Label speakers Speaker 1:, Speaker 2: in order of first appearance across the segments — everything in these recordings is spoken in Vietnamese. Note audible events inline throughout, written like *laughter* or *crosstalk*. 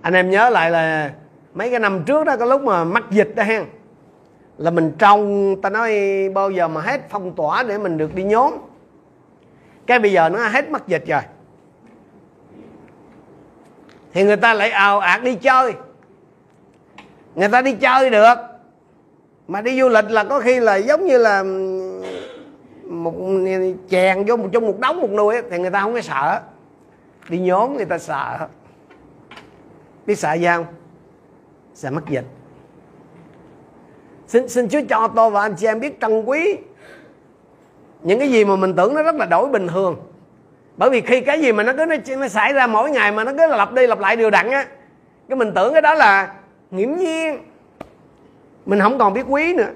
Speaker 1: anh em nhớ lại là mấy cái năm trước đó có lúc mà mắc dịch đó hen, là mình trong ta nói, bao giờ mà hết phong tỏa để mình được đi nhóm. Cái bây giờ nó hết mắc dịch rồi. Thì người ta lại ào ạt đi chơi. Người ta đi chơi được. Mà đi du lịch là có khi là giống như là một chèn vô một trong một đống, một nuôi thì người ta không có sợ. Đi nhóm người ta sợ biết sợ gì không sợ mắc dịch. Xin xin chúa cho tôi và anh chị em biết trân quý những cái gì mà mình tưởng nó rất là đổi bình thường. Bởi vì khi cái gì mà nó cứ nó, nó xảy ra mỗi ngày mà nó cứ lặp đi lặp lại đều đặn á cái mình tưởng cái đó là nghiễm nhiên. Mình không còn biết quý nữa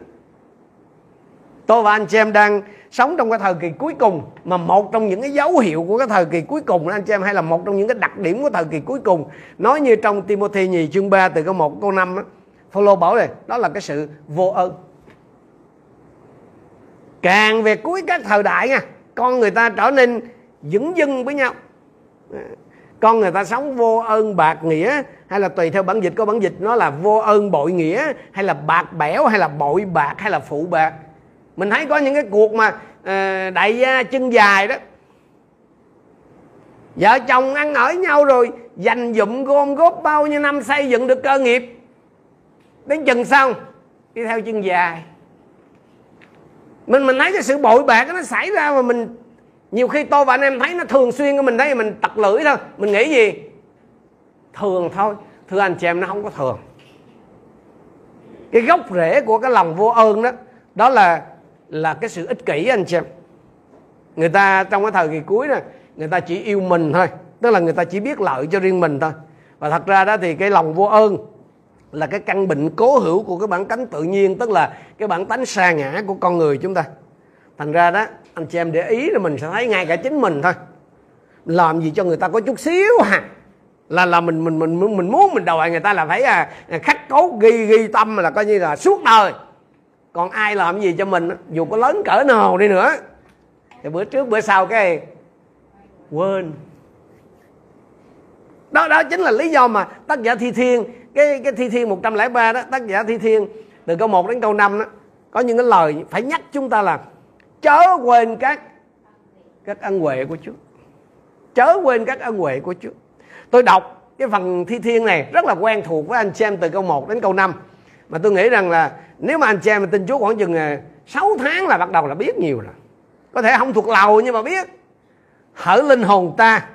Speaker 1: tôi và anh chị em đang sống trong cái thời kỳ cuối cùng, mà một trong những cái dấu hiệu của cái thời kỳ cuối cùng đó, anh chị em, hay là một trong những cái đặc điểm của thời kỳ cuối cùng. Nói như trong Timothy nhì chương 3 từ câu 1 câu 5 á, Phaolô bảo này đó là cái sự vô ơn. Càng về cuối các thời đại nha, con người ta trở nên dững dưng với nhau. Con người ta sống vô ơn bạc nghĩa, hay là tùy theo bản dịch, có bản dịch nó là vô ơn bội nghĩa, hay là bạc bẽo, hay là bội bạc, hay là phụ bạc mình thấy có những cái cuộc mà ờ, đại gia chân dài đó. Vợ chồng ăn ở nhau rồi, dành dụm gom góp bao nhiêu năm xây dựng được cơ nghiệp. Đến chừng xong đi theo chân dài. Mình mình thấy cái sự bội bạc nó xảy ra mà mình, nhiều khi tôi và anh em thấy nó thường xuyên của mình thấy mình tặc lưỡi thôi. Mình nghĩ gì? Thường thôi. Thưa anh chị em, nó không có thường. Cái gốc rễ của cái lòng vô ơn đó đó là là cái sự ích kỷ anh chị em. Người ta trong cái thời kỳ cuối này người ta chỉ yêu mình thôi tức là người ta chỉ biết lợi cho riêng mình thôi. Và thật ra đó thì cái lòng vô ơn là cái căn bệnh cố hữu của cái bản tánh tự nhiên tức là cái bản tánh sa ngã của con người chúng ta. Thành ra đó anh chị em để ý là mình sẽ thấy ngay cả chính mình thôi. Làm gì cho người ta có chút xíu à? Là là mình mình mình mình muốn mình đòi người ta là phải à, khắc cốt ghi ghi tâm là coi như là suốt đời còn ai làm gì cho mình dù có lớn cỡ nào đi nữa. Thì bữa trước, bữa sau cái quên. Đó đó chính là lý do mà tác giả thi thiên, cái cái thi thiên 103 đó, tác giả thi thiên, từ câu 1 đến câu 5 đó, có những cái lời phải nhắc chúng ta là chớ quên các các ân huệ của Chúa. Chớ quên các ân huệ của Chúa. Tôi đọc cái phần thi thiên này rất là quen thuộc với anh chị em từ câu 1 đến câu 5 mà tôi nghĩ rằng là nếu mà anh chị em tin Chúa khoảng chừng à, 6 tháng là bắt đầu là biết nhiều rồi. Có thể không thuộc lầu nhưng mà biết. Hỡi linh hồn ta,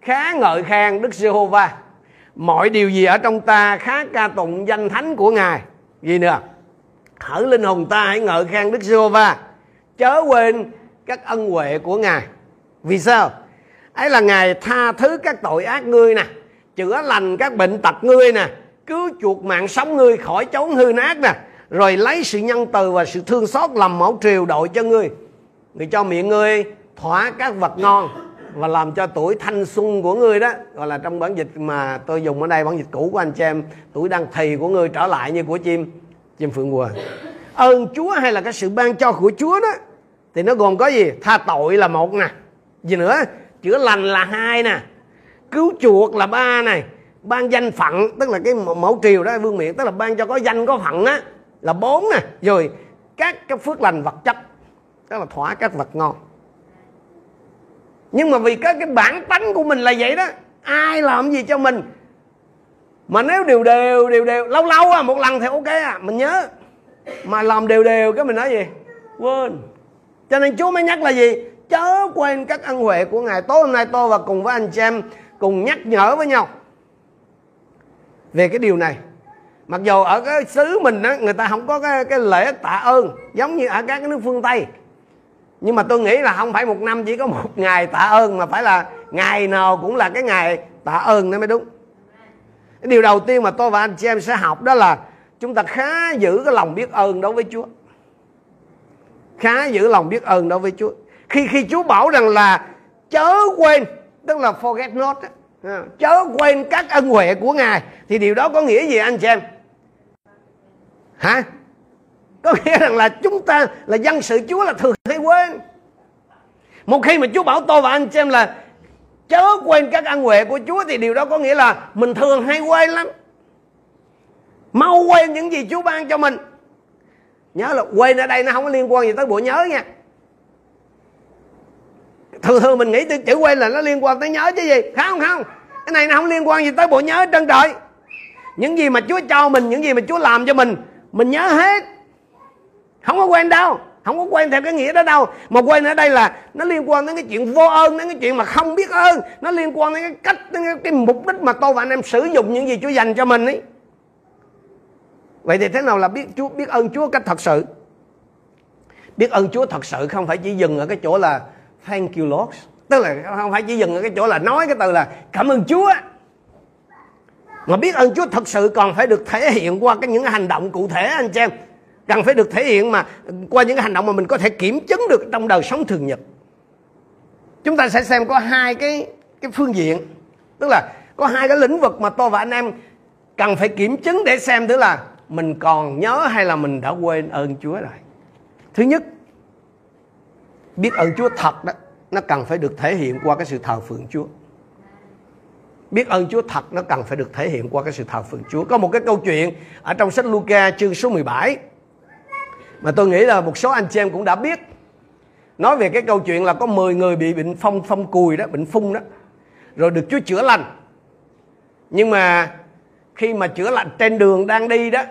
Speaker 1: khá ngợi khen Đức Giê-hô-va. Mọi điều gì ở trong ta khá ca tụng danh thánh của ngài. Gì nữa? Hỡi linh hồn ta hãy ngợi khen Đức Giê-hô-va. Chớ quên các ân huệ của ngài. Vì sao? Ấy là ngài tha thứ các tội ác ngươi nè, chữa lành các bệnh tật ngươi nè cứu chuộc mạng sống ngươi khỏi chốn hư nát nè. Rồi lấy sự nhân từ và sự thương xót làm mẫu triều đội cho ngươi. Người cho miệng ngươi thỏa các vật ngon và làm cho tuổi thanh xuân của ngươi đó, gọi là trong bản dịch mà tôi dùng ở đây, bản dịch cũ của anh chị em, tuổi đăng thì của ngươi trở lại như của chim chim phượng quà ơn chúa hay là cái sự ban cho của chúa đó, thì nó gồm có gì? Tha tội là một nè. Gì nữa? Chữa lành là hai nè. Cứu chuộc là ba này ban danh phận, tức là cái mẫu triều đó, vương miện, tức là ban cho có danh, có phận á, là bốn nè. Rồi các cái phước lành vật chất, tức là thỏa các vật ngon. Nhưng mà vì cái cái bản tánh của mình là vậy đó, ai làm gì cho mình? Mà nếu đều đều đều đều, lâu lâu à một lần thì ok à mình nhớ. Mà làm đều đều cái mình nói gì? Quên. Cho nên Chúa mới nhắc là gì? Chớ quên các ân huệ của ngài, tối hôm nay tôi và cùng với anh chị em cùng nhắc nhở với nhau về cái điều này mặc dù ở cái xứ mình á người ta không có cái, cái lễ tạ ơn giống như ở các cái nước phương tây. Nhưng mà tôi nghĩ là không phải một năm chỉ có một *laughs* ngày tạ ơn mà phải là ngày nào cũng là cái ngày tạ ơn nó mới đúng. Cái điều đầu tiên mà tôi và anh chị em sẽ học đó là chúng ta khá giữ cái lòng biết ơn đối với Chúa. Khá giữ lòng biết ơn đối với Chúa. Khi khi Chúa bảo rằng là chớ quên tức là forget not chớ quên các ân huệ của ngài, thì điều đó có nghĩa gì anh chị em? Hả? Có nghĩa rằng là chúng ta là dân sự Chúa là thường hay quên một khi mà Chúa bảo tôi và anh chị em là chớ quên các ân huệ của Chúa, thì điều đó có nghĩa là mình thường hay quên lắm. Mau quên những gì Chúa ban cho mình. Nhớ là quên ở đây nó không có liên quan gì tới bộ nhớ nha thường thường mình nghĩ từ chữ quên là nó liên quan tới nhớ chứ gì. Không không? Cái này nó không liên quan gì tới bộ nhớ trân trời những gì mà Chúa cho mình những gì mà Chúa làm cho mình mình nhớ hết. Không có quên đâu không có quên theo cái nghĩa đó đâu. Mà quên ở đây là nó liên quan đến cái chuyện vô ơn đến cái chuyện mà không biết ơn. Nó liên quan đến cái cách đến cái, cái mục đích mà tôi và anh em sử dụng những gì Chúa dành cho mình ấy. Vậy thì thế nào là biết Chúa biết ơn Chúa cách thật sự? Biết ơn Chúa thật sự không phải chỉ dừng ở cái chỗ là thank you, Lord. Tức là không phải chỉ dừng ở cái chỗ là nói cái từ là cảm ơn Chúa. Mà biết ơn Chúa thật sự còn phải được thể hiện qua cái những hành động cụ thể, anh chị em. Cần phải được thể hiện mà, qua những hành động mà mình có thể kiểm chứng được trong đời sống thường nhật. Chúng ta sẽ xem có hai cái cái phương diện. Tức là có hai cái lĩnh vực mà tôi và anh em cần phải kiểm chứng để xem thứ là mình còn nhớ hay là mình đã quên ơn Chúa rồi. Thứ nhất biết ơn Chúa thật đó, nó cần phải được thể hiện qua cái sự thờ phượng Chúa. Biết ơn Chúa thật, nó cần phải được thể hiện qua cái sự thờ phượng Chúa. Có một cái câu chuyện ở trong sách Luca chương số 17 mà tôi nghĩ là một số anh chị em cũng đã biết. Nói về cái câu chuyện là có 10 người bị bệnh phong phong cùi đó, bệnh phun đó. Rồi được Chúa chữa lành. Nhưng mà khi mà chữa lành, trên đường đang đi đó,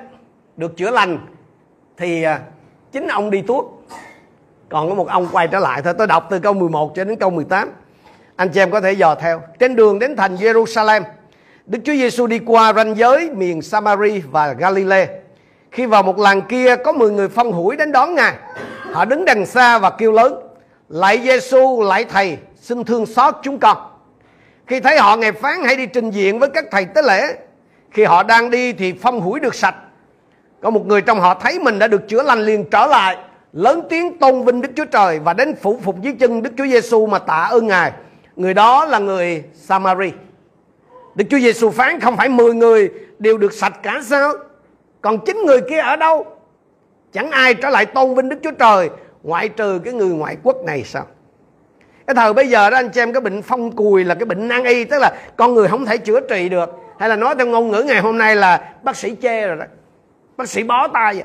Speaker 1: được chữa lành, thì à, chính ông đi tuốt còn có một ông quay trở lại thôi. Tôi đọc từ câu 11 cho đến câu 18 anh chị em có thể dò theo. Trên đường đến thành Jerusalem, Đức Chúa Giêsu đi qua ranh giới miền Samari và Galilee. Khi vào một làng kia, có 10 người phong hủi đến đón Ngài. Họ đứng đằng xa và kêu lớn, lạy Giêsu lạy thầy, xin thương xót chúng con. Khi thấy họ ngày phán, hãy đi trình diện với các thầy tế lễ. Khi họ đang đi thì phong hủi được sạch. Có một người trong họ thấy mình đã được chữa lành liền trở lại lớn tiếng tôn vinh Đức Chúa Trời và đến phủ phục dưới chân Đức Chúa Giêsu mà tạ ơn Ngài. Người đó là người Samari. Đức Chúa Giêsu phán không phải 10 người đều được sạch cả sao? Còn chín người kia ở đâu? Chẳng ai trở lại tôn vinh Đức Chúa Trời, ngoại trừ cái người ngoại quốc này sao? Cái thời bây giờ đó, anh chị em, cái bệnh phong cùi là cái bệnh nan y, tức là con người không thể chữa trị được hay là nói theo ngôn ngữ ngày hôm nay là bác sĩ chê rồi đó bác sĩ bó tay vậy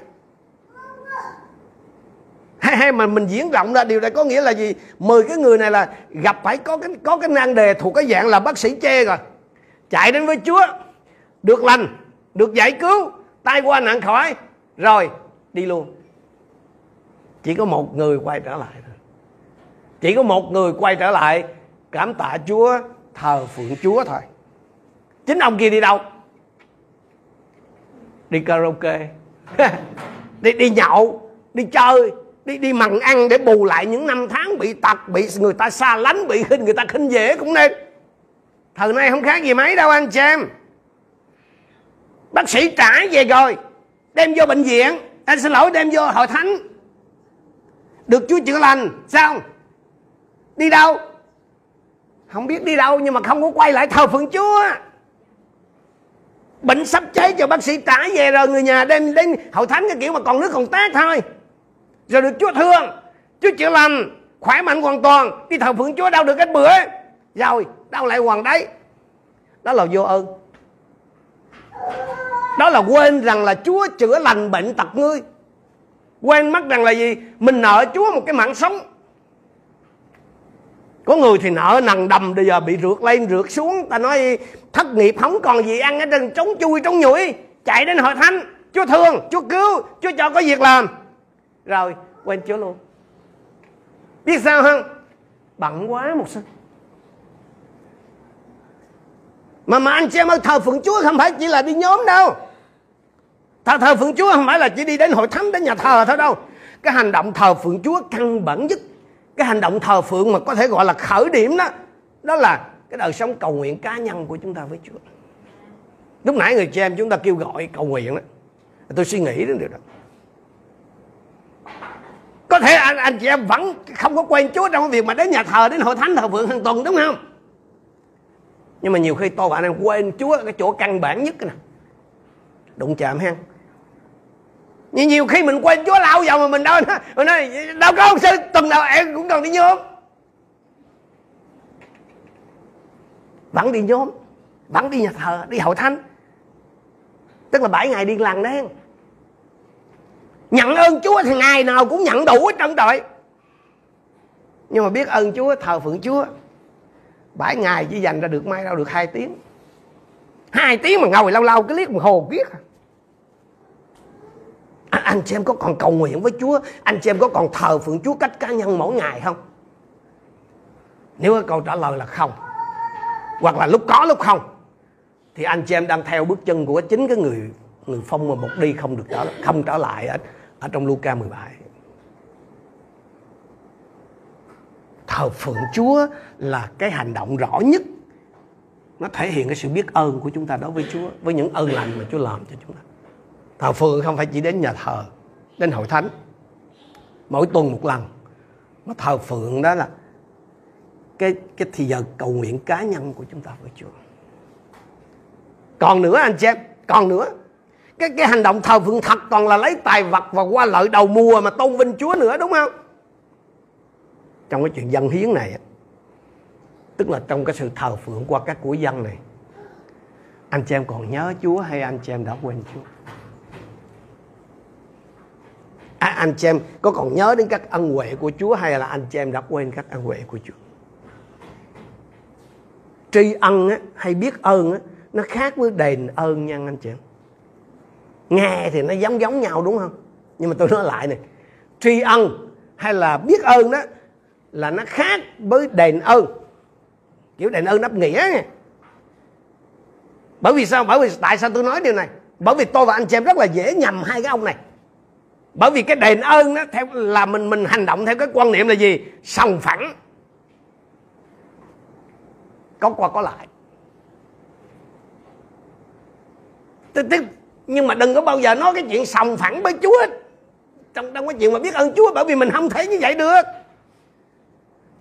Speaker 1: hay, hay mà mình diễn rộng ra điều này có nghĩa là gì? Mười cái người này là gặp phải có cái có cái nan đề thuộc cái dạng là bác sĩ chê rồi. Chạy đến với chúa được lành được giải cứu tai qua nạn khỏi rồi đi luôn. Chỉ có một người quay trở lại thôi. Chỉ có một người quay trở lại cảm tạ chúa thờ phượng chúa thôi. Chính ông kia đi đâu? Đi karaoke. *laughs* Đi đi nhậu đi chơi đi đi mặn ăn để bù lại những năm tháng bị tật bị người ta xa lánh, bị khinh, người ta khinh dễ cũng nên. Thời nay không khác gì mấy đâu anh chị em. Bác sĩ trả về rồi, đem vô bệnh viện. Anh xin lỗi, đem vô hội thánh. Được chúa chữa lành, sao đi đâu? Không biết đi đâu, nhưng mà không có quay lại thờ phượng chúa. Bệnh sắp cháy cho bác sĩ trả về rồi, người nhà đem đến hội thánh cái kiểu mà còn nước còn tát thôi rồi được chúa thương, chúa chữa lành, khỏe mạnh hoàn toàn. Đi thờ phượng chúa, đau được cái bữa. Rồi, đau lại hoàn đấy đó là vô ơn. Đó là quên rằng là chúa chữa lành bệnh tật ngươi. Quên mất rằng là gì? Mình nợ chúa một cái mạng sống. Có người thì nợ nằng đầm, bây giờ bị rượt lên, rượt xuống. Ta nói thất nghiệp không còn gì ăn ở trên trống chui, trống nhủi. Chạy đến hội thánh. Chúa thương, chúa cứu, chúa cho có việc làm rồi, quên chúa luôn. Biết sao không? Bận quá một sinh mà mà anh chị em ơi, thờ phượng chúa không phải chỉ là đi nhóm đâu. Thờ thờ phượng chúa không phải là chỉ đi đến hội thánh, đến nhà thờ thôi đâu. Cái hành động thờ phượng chúa căn bản nhất, cái hành động thờ phượng mà có thể gọi là khởi điểm đó đó là cái đời sống cầu nguyện cá nhân của chúng ta với Chúa. Lúc nãy người chị em chúng ta kêu gọi cầu nguyện đó, tôi suy nghĩ đến điều đó có thể anh, anh chị em vẫn không có quen Chúa trong cái việc mà đến nhà thờ đến hội thánh thờ phượng hàng tuần đúng không? Nhưng mà nhiều khi tôi và anh em quên Chúa cái chỗ căn bản nhất nè. Đụng chạm ha nhưng nhiều khi mình quên Chúa lao vào mà mình đâu *laughs* mình nói đâu có ông sư tuần nào em cũng còn đi nhôm vẫn đi nhóm vẫn đi nhà thờ đi hội thánh. Tức là bảy ngày đi lần đen nhận ơn chúa thì ngày nào cũng nhận đủ hết trơn trời nhưng mà biết ơn chúa, thờ phượng chúa, bảy ngày chỉ dành ra được mai đâu được hai tiếng. Hai tiếng mà ngồi lâu lâu cái liếc đồng hồ kiết à. anh chị em có còn cầu nguyện với chúa? Anh chị em có còn thờ phượng chúa cách cá nhân mỗi ngày không? Nếu câu trả lời là không, hoặc là lúc có lúc không, thì anh chị em đang theo bước chân của chính cái người người phong mà một đi không được trở không trở lại hết ở trong Luca 17 thờ phượng Chúa là cái hành động rõ nhất. Nó thể hiện cái sự biết ơn của chúng ta đối với Chúa, với những ơn lành mà Chúa làm cho chúng ta. Thờ phượng không phải chỉ đến nhà thờ, đến hội thánh. Mỗi tuần một lần. Mà thờ phượng đó là cái cái thì giờ cầu nguyện cá nhân của chúng ta với Chúa. Còn nữa anh chị em, còn nữa cái cái hành động thờ phượng thật toàn là lấy tài vật và qua lợi đầu mùa mà tôn vinh Chúa nữa đúng không? Trong cái chuyện dân hiến này tức là trong cái sự thờ phượng qua các của dân này anh chị em còn nhớ Chúa hay anh chị em đã quên Chúa? À, anh chị em có còn nhớ đến các ân huệ của Chúa hay là anh chị em đã quên các ân huệ của Chúa? Tri ân á, hay biết ơn á, nó khác với đền ơn nha anh chị em nghe thì nó giống giống nhau đúng không? Nhưng mà tôi nói lại này tri ân hay là biết ơn đó là nó khác với đền ơn. Kiểu đền ơn đáp nghĩa nha. Bởi vì sao? Bởi vì tại sao tôi nói điều này? Bởi vì tôi và anh chị em rất là dễ nhầm hai cái ông này. Bởi vì cái đền ơn đó theo là mình mình hành động theo cái quan niệm là gì? Sòng phẳng. Có qua có lại. Tức, tức, nhưng mà đừng có bao giờ nói cái chuyện sòng phẳng với chúa trong trong cái chuyện mà biết ơn chúa, bởi vì mình không thể như vậy được.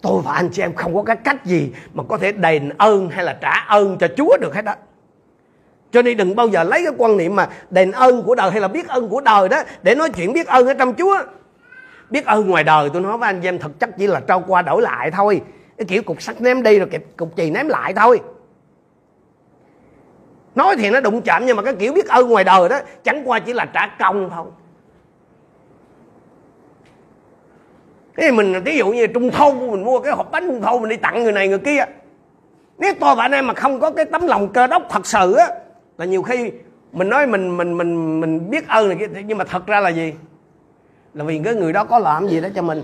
Speaker 1: Tôi và anh chị em không có cái cách gì mà có thể đền ơn hay là trả ơn cho chúa được hết đó cho nên đừng bao giờ lấy cái quan niệm mà đền ơn của đời hay là biết ơn của đời đó để nói chuyện biết ơn ở trong chúa. Biết ơn ngoài đời, tôi nói với anh em, thực chất chỉ là trao qua đổi lại thôi. Cái kiểu cục sắt ném đi rồi cục chì ném lại thôi nói thì nó đụng chạm, nhưng mà cái kiểu biết ơn ngoài đời đó, chẳng qua chỉ là trả công thôi. Cái mình ví dụ như trung thu, mình mua cái hộp bánh trung thu, mình đi tặng người này người kia. Nếu tôi và anh em mà không có cái tấm lòng cơ đốc thật sự á, là nhiều khi mình nói mình mình mình mình biết ơn này kia, nhưng mà thật ra là gì? Là vì cái người đó có làm gì đó cho mình.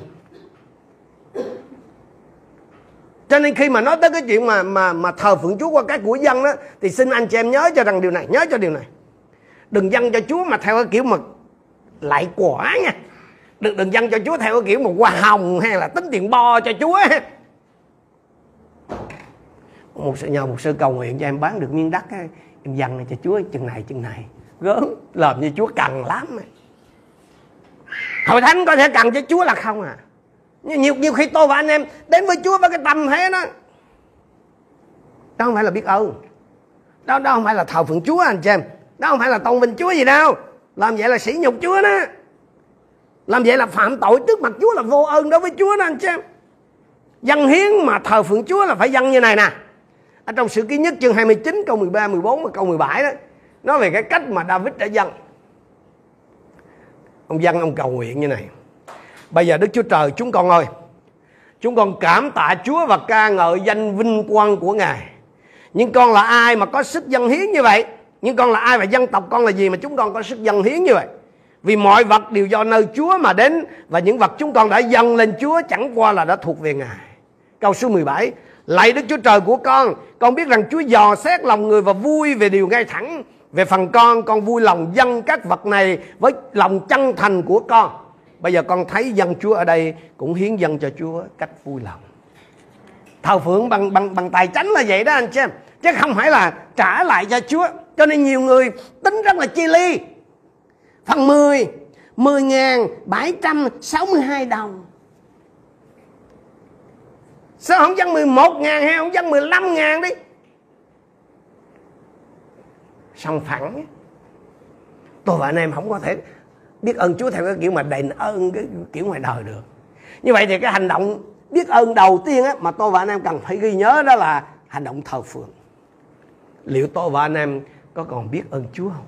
Speaker 1: Cho nên khi mà nói tới cái chuyện mà mà mà thờ phượng Chúa qua các của dân đó thì xin anh chị em nhớ cho rằng điều này, nhớ cho điều này. Đừng dâng cho Chúa mà theo cái kiểu mà lại quả nha. Đừng đừng dâng cho Chúa theo cái kiểu mà hoa hồng hay là tính tiền bo cho Chúa một sự nhờ một sư cầu nguyện cho em bán được miếng đất em dâng này cho Chúa chừng này chừng này. Gớm, làm như Chúa cần lắm hội thánh có thể cần cho Chúa là không à? Nhiều nhiều khi tôi và anh em đến với Chúa với cái tâm thế đó. Đó không phải là biết ơn. Đó đó không phải là thờ phượng Chúa anh chị em. Đó không phải là tôn vinh Chúa gì đâu. Làm vậy là sỉ nhục Chúa đó. Làm vậy là phạm tội trước mặt Chúa là vô ơn đối với Chúa đó anh chị em. Dân hiến mà thờ phượng Chúa là phải dân như này nè. Ở trong sự ký nhất chương 29 câu 13 14 và câu 17 đó, nói về cái cách mà David đã dân. Ông dân ông cầu nguyện như này. Bây giờ Đức Chúa Trời chúng con ơi Chúng con cảm tạ Chúa và ca ngợi danh vinh quang của Ngài. Nhưng con là ai mà có sức dân hiến như vậy? Nhưng con là ai và dân tộc con là gì mà chúng con có sức dân hiến như vậy? Vì mọi vật đều do nơi Chúa mà đến Và những vật chúng con đã dâng lên Chúa chẳng qua là đã thuộc về Ngài. Câu số 17 Lạy Đức Chúa Trời của con. Con biết rằng Chúa dò xét lòng người và vui về điều ngay thẳng. Về phần con, con vui lòng dâng các vật này Với lòng chân thành của con. Bây giờ con thấy dân Chúa ở đây cũng hiến dân cho Chúa cách vui lòng. Thờ phượng bằng bằng bằng tài chánh là vậy đó anh chị em. Chứ không phải là trả lại cho Chúa. Cho nên nhiều người tính rất là chi ly. Phần 10, 10.762 đồng. Sao không dân 11 ngàn hay không dân 15 ngàn đi Xong phẳng Tôi và anh em không có thể biết ơn Chúa theo cái kiểu mà đền ơn cái kiểu ngoài đời được. Như vậy thì cái hành động biết ơn đầu tiên á, mà tôi và anh em cần phải ghi nhớ đó là hành động thờ phượng. Liệu tôi và anh em có còn biết ơn Chúa không?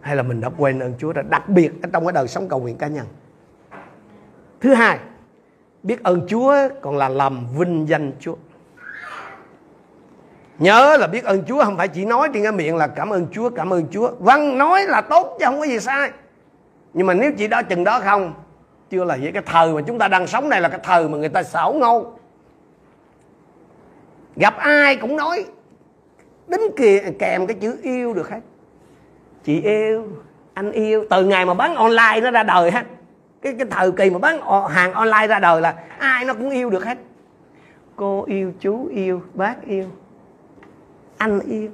Speaker 1: Hay là mình đã quên ơn Chúa rồi đặc biệt ở trong cái đời sống cầu nguyện cá nhân? Thứ hai biết ơn Chúa còn là làm vinh danh Chúa. Nhớ là biết ơn Chúa không phải chỉ nói trên cái miệng là cảm ơn Chúa cảm ơn Chúa. Vâng nói là tốt chứ không có gì sai nhưng mà nếu chỉ đó chừng đó không chưa là vậy cái thời mà chúng ta đang sống này là cái thời mà người ta xảo ngâu. Gặp ai cũng nói đính kìa kèm cái chữ yêu được hết. Chị yêu anh yêu. Từ ngày mà bán online nó ra đời hết. Cái cái thời kỳ mà bán hàng online ra đời là ai nó cũng yêu được hết. Cô yêu chú yêu bác yêu anh yêu.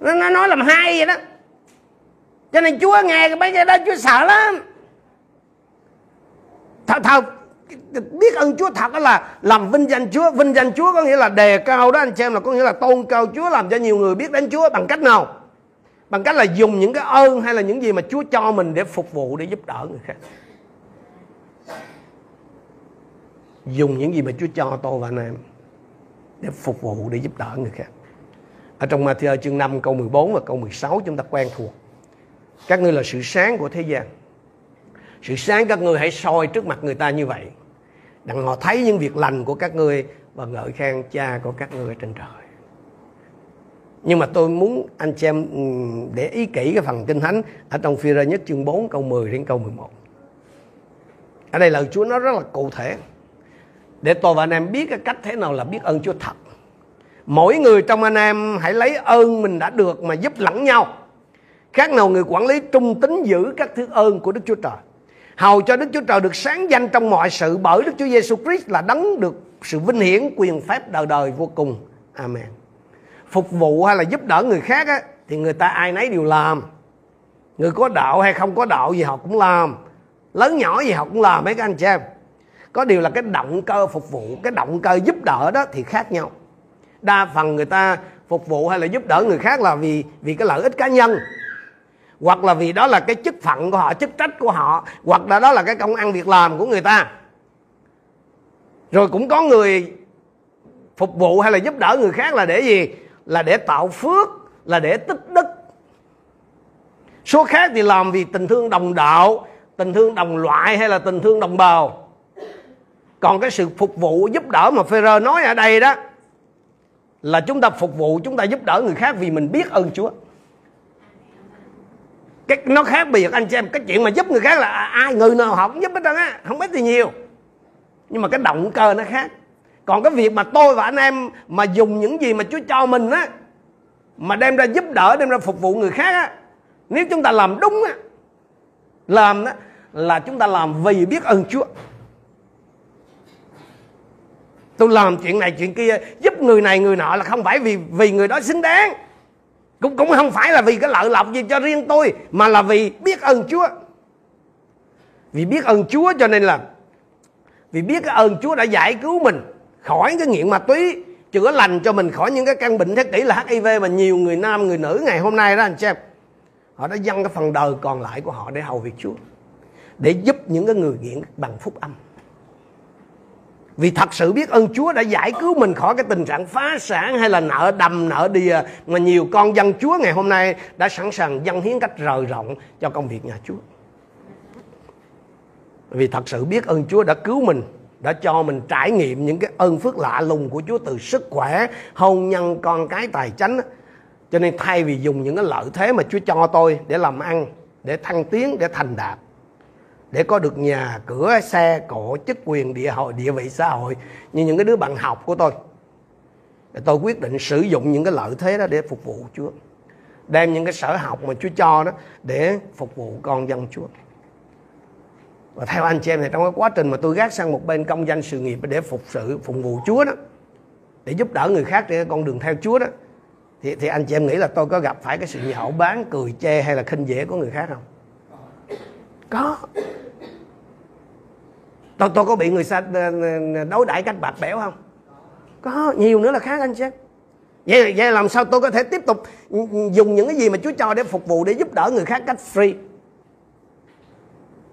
Speaker 1: Nó, nó nói làm hai vậy đó cho nên chúa nghe cái mấy cái đó, chúa sợ lắm. Thật thật, biết ơn Chúa thật đó là làm vinh danh Chúa. Vinh danh Chúa có nghĩa là đề cao đó, anh chị em, là có nghĩa là tôn cao Chúa, làm cho nhiều người biết đến Chúa. Bằng cách nào? Bằng cách là dùng những cái ơn hay là những gì mà Chúa cho mình để phục vụ, để giúp đỡ người khác. Dùng những gì mà Chúa cho tôi và anh em để phục vụ, để giúp đỡ người khác. Ở trong Matthew chương 5 câu 14 và câu 16 chúng ta quen thuộc các ngươi là sự sáng của thế gian. Sự sáng các ngươi hãy soi trước mặt người ta như vậy, đặng họ thấy những việc lành của các ngươi và ngợi khen cha của các ngươi trên trời. Nhưng mà tôi muốn anh chị em để ý kỹ cái phần kinh thánh ở trong phi rơ nhất chương 4 câu 10 đến câu 11 ở đây lời Chúa nó rất là cụ thể. Để tôi và anh em biết cái cách thế nào là biết ơn Chúa thật. Mỗi người trong anh em hãy lấy ơn mình đã được mà giúp lẫn nhau khác nào người quản lý trung tín giữ các thứ ơn của Đức Chúa Trời hầu cho Đức Chúa Trời được sáng danh trong mọi sự bởi Đức Chúa Giêsu Christ là đấng được sự vinh hiển quyền phép đời đời vô cùng. Amen. Phục vụ hay là giúp đỡ người khác á, thì người ta ai nấy đều làm. Người có đạo hay không có đạo gì họ cũng làm. Lớn nhỏ gì họ cũng làm mấy các anh chị em. Có điều là cái động cơ phục vụ, cái động cơ giúp đỡ đó thì khác nhau. Đa phần người ta phục vụ hay là giúp đỡ người khác là vì vì cái lợi ích cá nhân hoặc là vì đó là cái chức phận của họ, chức trách của họ, hoặc là đó là cái công ăn việc làm của người ta. Rồi cũng có người phục vụ hay là giúp đỡ người khác là để gì? Là để tạo phước, là để tích đức. Số khác thì làm vì tình thương đồng đạo, tình thương đồng loại hay là tình thương đồng bào. Còn cái sự phục vụ giúp đỡ mà Phêrô nói ở đây đó, là chúng ta phục vụ, chúng ta giúp đỡ người khác vì mình biết ơn Chúa cái nó khác biệt. Anh chị em cái chuyện mà giúp người khác là à, ai, người nào họ cũng giúp hết trơn á, không ít thì nhiều. Nhưng mà cái động cơ nó khác. Còn cái việc mà tôi và anh em mà dùng những gì mà Chúa cho mình á, mà đem ra giúp đỡ, đem ra phục vụ người khác á, nếu chúng ta làm đúng á, làm đó là chúng ta làm vì biết ơn Chúa. Tôi làm chuyện này, chuyện kia, giúp người này, người nọ là không phải vì vì người đó xứng đáng cũng cũng không phải là vì cái lợi lộc gì cho riêng tôi, mà là vì biết ơn Chúa. Vì biết ơn Chúa cho nên là, vì biết cái ơn Chúa đã giải cứu mình khỏi cái nghiện ma túy, chữa lành cho mình khỏi những cái căn bệnh thế kỷ là HIV mà nhiều người nam, người nữ ngày hôm nay đó, anh xem họ đã dâng cái phần đời còn lại của họ để hầu việc Chúa, để giúp những cái người nghiện bằng phúc âm vì thật sự biết ơn Chúa đã giải cứu mình khỏi cái tình trạng phá sản hay là nợ đầm nợ đìa mà nhiều con dân Chúa ngày hôm nay đã sẵn sàng dâng hiến cách rời rộng cho công việc nhà Chúa. Vì thật sự biết ơn Chúa đã cứu mình đã cho mình trải nghiệm những cái ơn phước lạ lùng của Chúa từ sức khỏe, hôn nhân, con cái, tài chánh. Cho nên thay vì dùng những cái lợi thế mà Chúa cho tôi để làm ăn, để thăng tiến, để thành đạt để có được nhà, cửa, xe, cổ, chức quyền, địa hội, địa vị xã hội như những cái đứa bạn học của tôi. Tôi quyết định sử dụng những cái lợi thế đó để phục vụ Chúa. Đem những cái sở học mà Chúa cho đó để phục vụ con dân Chúa. Và theo anh chị em thì trong cái quá trình mà tôi gác sang một bên công danh sự nghiệp để phục sự, phục vụ Chúa đó, để giúp đỡ người khác trên con đường theo Chúa đó, thì thì anh chị em nghĩ là tôi có gặp phải cái sự nhạo báng, cười chê hay là khinh dễ của người khác không? Có. Tôi tôi có bị người ta đối đãi cách bạc bẽo không? Có, nhiều nữa là khác anh chứ vậy vậy làm sao tôi có thể tiếp tục dùng những cái gì mà Chúa cho để phục vụ, để giúp đỡ người khác cách free?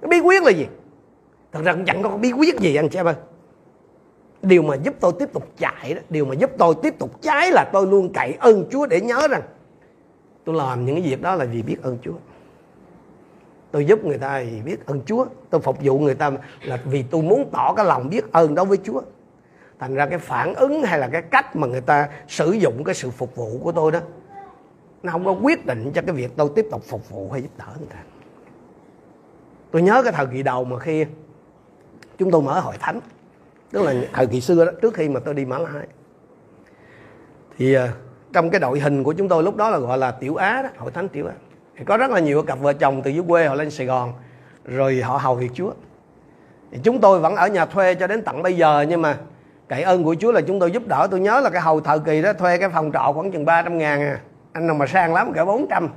Speaker 1: Bí quyết là gì? Thật ra cũng chẳng có bí quyết gì anh chị em ơi. Điều mà giúp tôi tiếp tục chạy đó, điều mà giúp tôi tiếp tục cháy là tôi luôn cậy ơn chúa để nhớ rằng tôi làm những cái việc đó là vì biết ơn chúa tôi giúp người ta thì biết ơn chúa. Tôi phục vụ người ta là vì tôi muốn tỏ cái lòng biết ơn đối với chúa. Thành ra cái phản ứng hay là cái cách mà người ta sử dụng cái sự phục vụ của tôi đó, nó không có quyết định cho cái việc tôi tiếp tục phục vụ hay giúp đỡ người ta. Tôi nhớ cái thời kỳ đầu mà khi chúng tôi mở hội thánh, tức là thời kỳ xưa đó, trước khi mà tôi đi mã lai. Thì ờ, trong cái đội hình của chúng tôi lúc đó là gọi là tiểu á đó, hội thánh tiểu á thì có rất là nhiều cặp vợ chồng từ dưới quê họ lên sài gòn rồi họ hầu việc chúa. Thì chúng tôi vẫn ở nhà thuê cho đến tận bây giờ nhưng mà cậy ơn của chúa là chúng tôi giúp đỡ. Tôi nhớ là cái hầu thời kỳ đó thuê cái phòng trọ khoảng chừng 300 ngàn à. Anh nào mà sang lắm cả 400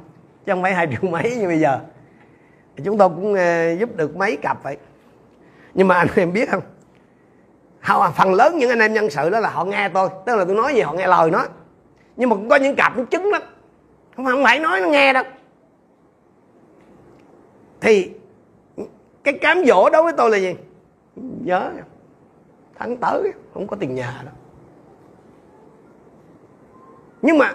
Speaker 1: chứ không phải hai triệu mấy như bây giờ. Thì chúng tôi cũng ờ, giúp được mấy cặp vậy. Nhưng mà anh em biết không? Họ phần lớn những anh em nhân sự đó là họ nghe tôi tức là tôi nói gì họ nghe lời nó. Nhưng mà cũng có những cặp nó chứng lắm. Không phải, không phải nói nó nghe đâu thì, cái cám dỗ đối với tôi là gì? Nhớ tháng tới không có tiền nhà đâu. Nhưng mà,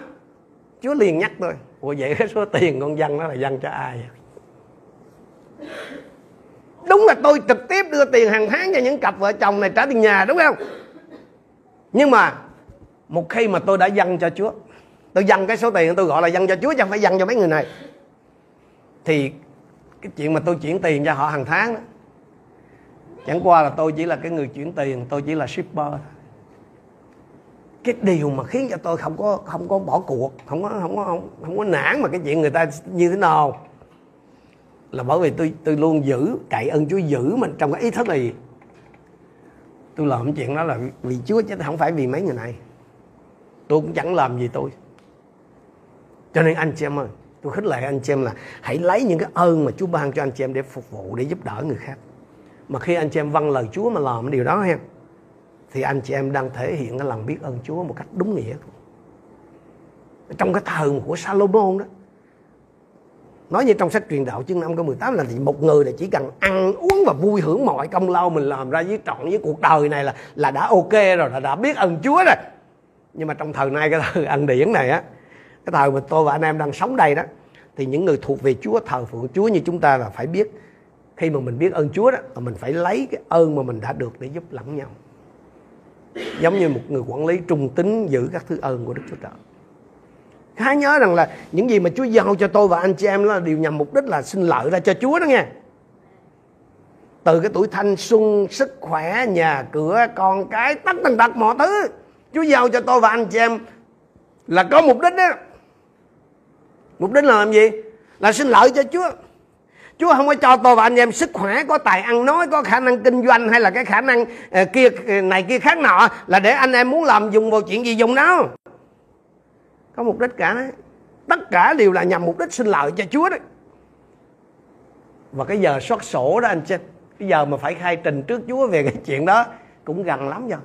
Speaker 1: chúa liền nhắc tôi, ủa, vậy cái số tiền con dân đó là dân cho ai vậy? đúng là tôi trực tiếp đưa tiền hàng tháng cho những cặp vợ chồng này trả tiền nhà, đúng không? Nhưng mà, một khi mà tôi đã dâng cho chúa, tôi dâng cái số tiền tôi gọi là dâng cho chúa chứ không phải dâng cho mấy người này, thì cái chuyện mà tôi chuyển tiền cho họ hàng tháng đó chẳng qua là tôi chỉ là cái người chuyển tiền tôi chỉ là shipper cái điều mà khiến cho tôi không có không có bỏ cuộc không có không có không, không có nản mà cái chuyện người ta như thế nào là bởi vì tôi tôi luôn giữ cậy ơn Chúa giữ mình trong cái ý thức là gì tôi làm chuyện đó là vì Chúa chứ không phải vì mấy người này. Tôi cũng chẳng làm gì tôi. Cho nên anh chị em ơi tôi khích lệ anh chị em là hãy lấy những cái ơn mà Chúa ban cho anh chị em để phục vụ, để giúp đỡ người khác. Mà khi anh chị em vâng lời Chúa mà làm điều đó ha, thì anh chị em đang thể hiện cái lòng biết ơn Chúa một cách đúng nghĩa. Trong cái thời của Salomon đó, nói như trong sách truyền đạo chương 5 câu 18 là một người là chỉ cần ăn uống và vui hưởng mọi công lao mình làm ra với trọn với cuộc đời này là là đã ok rồi, là đã biết ơn Chúa rồi. Nhưng mà trong thời nay cái thời ăn điển này á cái thời mà tôi và anh em đang sống đây đó, thì những người thuộc về Chúa, thờ phượng Chúa như chúng ta là phải biết. Khi mà mình biết ơn Chúa đó, là mình phải lấy cái ơn mà mình đã được để giúp lẫn nhau. Giống như một người quản lý trung tín giữ các thứ ơn của Đức Chúa Trời. Hãy nhớ rằng là những gì mà Chúa giao cho tôi và anh chị em là đều nhằm mục đích là xin lợi ra cho Chúa đó nghe. Từ cái tuổi thanh xuân, sức khỏe, nhà cửa, con cái, tất tần tật mọi thứ, Chúa giao cho tôi và anh chị em là có mục đích đó mục đích là làm gì? Là xin lợi cho Chúa. Chúa không có cho tôi và anh em sức khỏe có tài ăn nói có khả năng kinh doanh hay là cái khả năng uh, kia ờ, này kia khác nọ là để anh em muốn làm dùng vào chuyện gì dùng đâu. Có mục đích cả đấy. Tất cả đều là nhằm mục đích sinh lợi cho Chúa đấy. Và cái giờ soát sổ đó anh chị cái giờ mà phải khai trình trước Chúa về cái chuyện đó cũng gần lắm rồi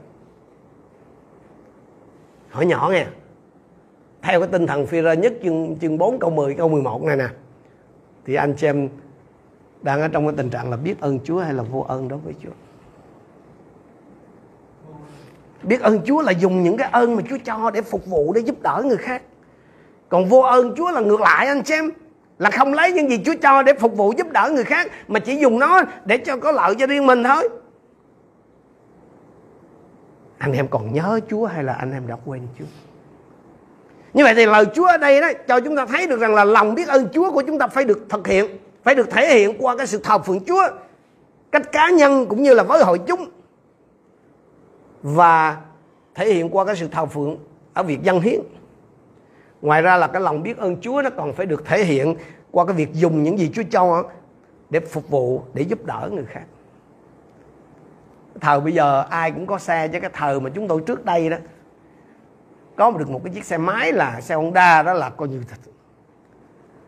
Speaker 1: hỏi nhỏ nghe theo cái tinh thần phi rơ nhất chương, chương 4 câu 10 câu 11 này nè thì anh chị em đang ở trong cái tình trạng là biết ơn Chúa hay là vô ơn đối với Chúa? Biết ơn Chúa là dùng những cái ơn mà Chúa cho để phục vụ để giúp đỡ người khác. Còn vô ơn Chúa là ngược lại anh xem là không lấy những gì Chúa cho để phục vụ giúp đỡ người khác mà chỉ dùng nó để cho có lợi cho riêng mình thôi. Anh em còn nhớ Chúa hay là anh em đã quên Chúa? Như vậy thì lời Chúa ở đây đó, cho chúng ta thấy được rằng là lòng biết ơn Chúa của chúng ta phải được thực hiện, phải được thể hiện qua cái sự thờ phượng Chúa, cách cá nhân cũng như là với hội chúng, và thể hiện qua cái sự thờ phượng ở việc dân hiến. Ngoài ra là cái lòng biết ơn Chúa nó còn phải được thể hiện qua cái việc dùng những gì Chúa cho để phục vụ, để giúp đỡ người khác. Thời bây giờ ai cũng có xe, chứ cái thời mà chúng tôi trước đây đó có được một cái chiếc xe máy là xe Honda đó là coi như thật.